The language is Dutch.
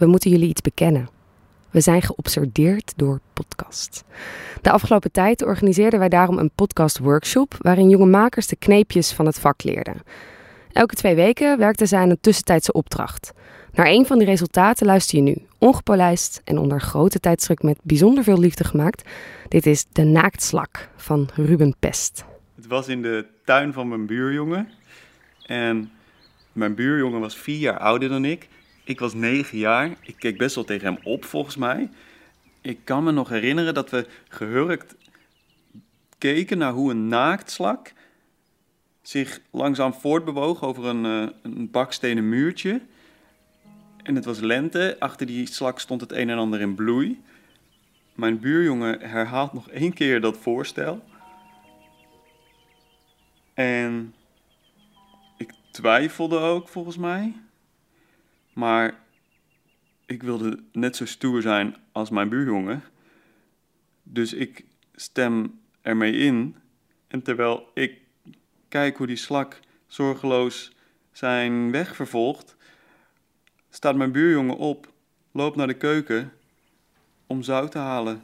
We moeten jullie iets bekennen. We zijn geobsedeerd door podcast. De afgelopen tijd organiseerden wij daarom een podcast-workshop waarin jonge makers de kneepjes van het vak leerden. Elke twee weken werkten zij aan een tussentijdse opdracht. Naar een van die resultaten luister je nu, ongepolijst en onder grote tijdsdruk met bijzonder veel liefde gemaakt. Dit is De Naaktslak van Ruben Pest. Het was in de tuin van mijn buurjongen. En mijn buurjongen was vier jaar ouder dan ik. Ik was negen jaar. Ik keek best wel tegen hem op, volgens mij. Ik kan me nog herinneren dat we gehurkt keken naar hoe een naaktslak zich langzaam voortbewoog over een, uh, een bakstenen muurtje. En het was lente. Achter die slak stond het een en ander in bloei. Mijn buurjongen herhaalt nog één keer dat voorstel. En ik twijfelde ook volgens mij. Maar ik wilde net zo stoer zijn als mijn buurjongen. Dus ik stem ermee in. En terwijl ik kijk hoe die slak zorgeloos zijn weg vervolgt, staat mijn buurjongen op, loopt naar de keuken om zout te halen.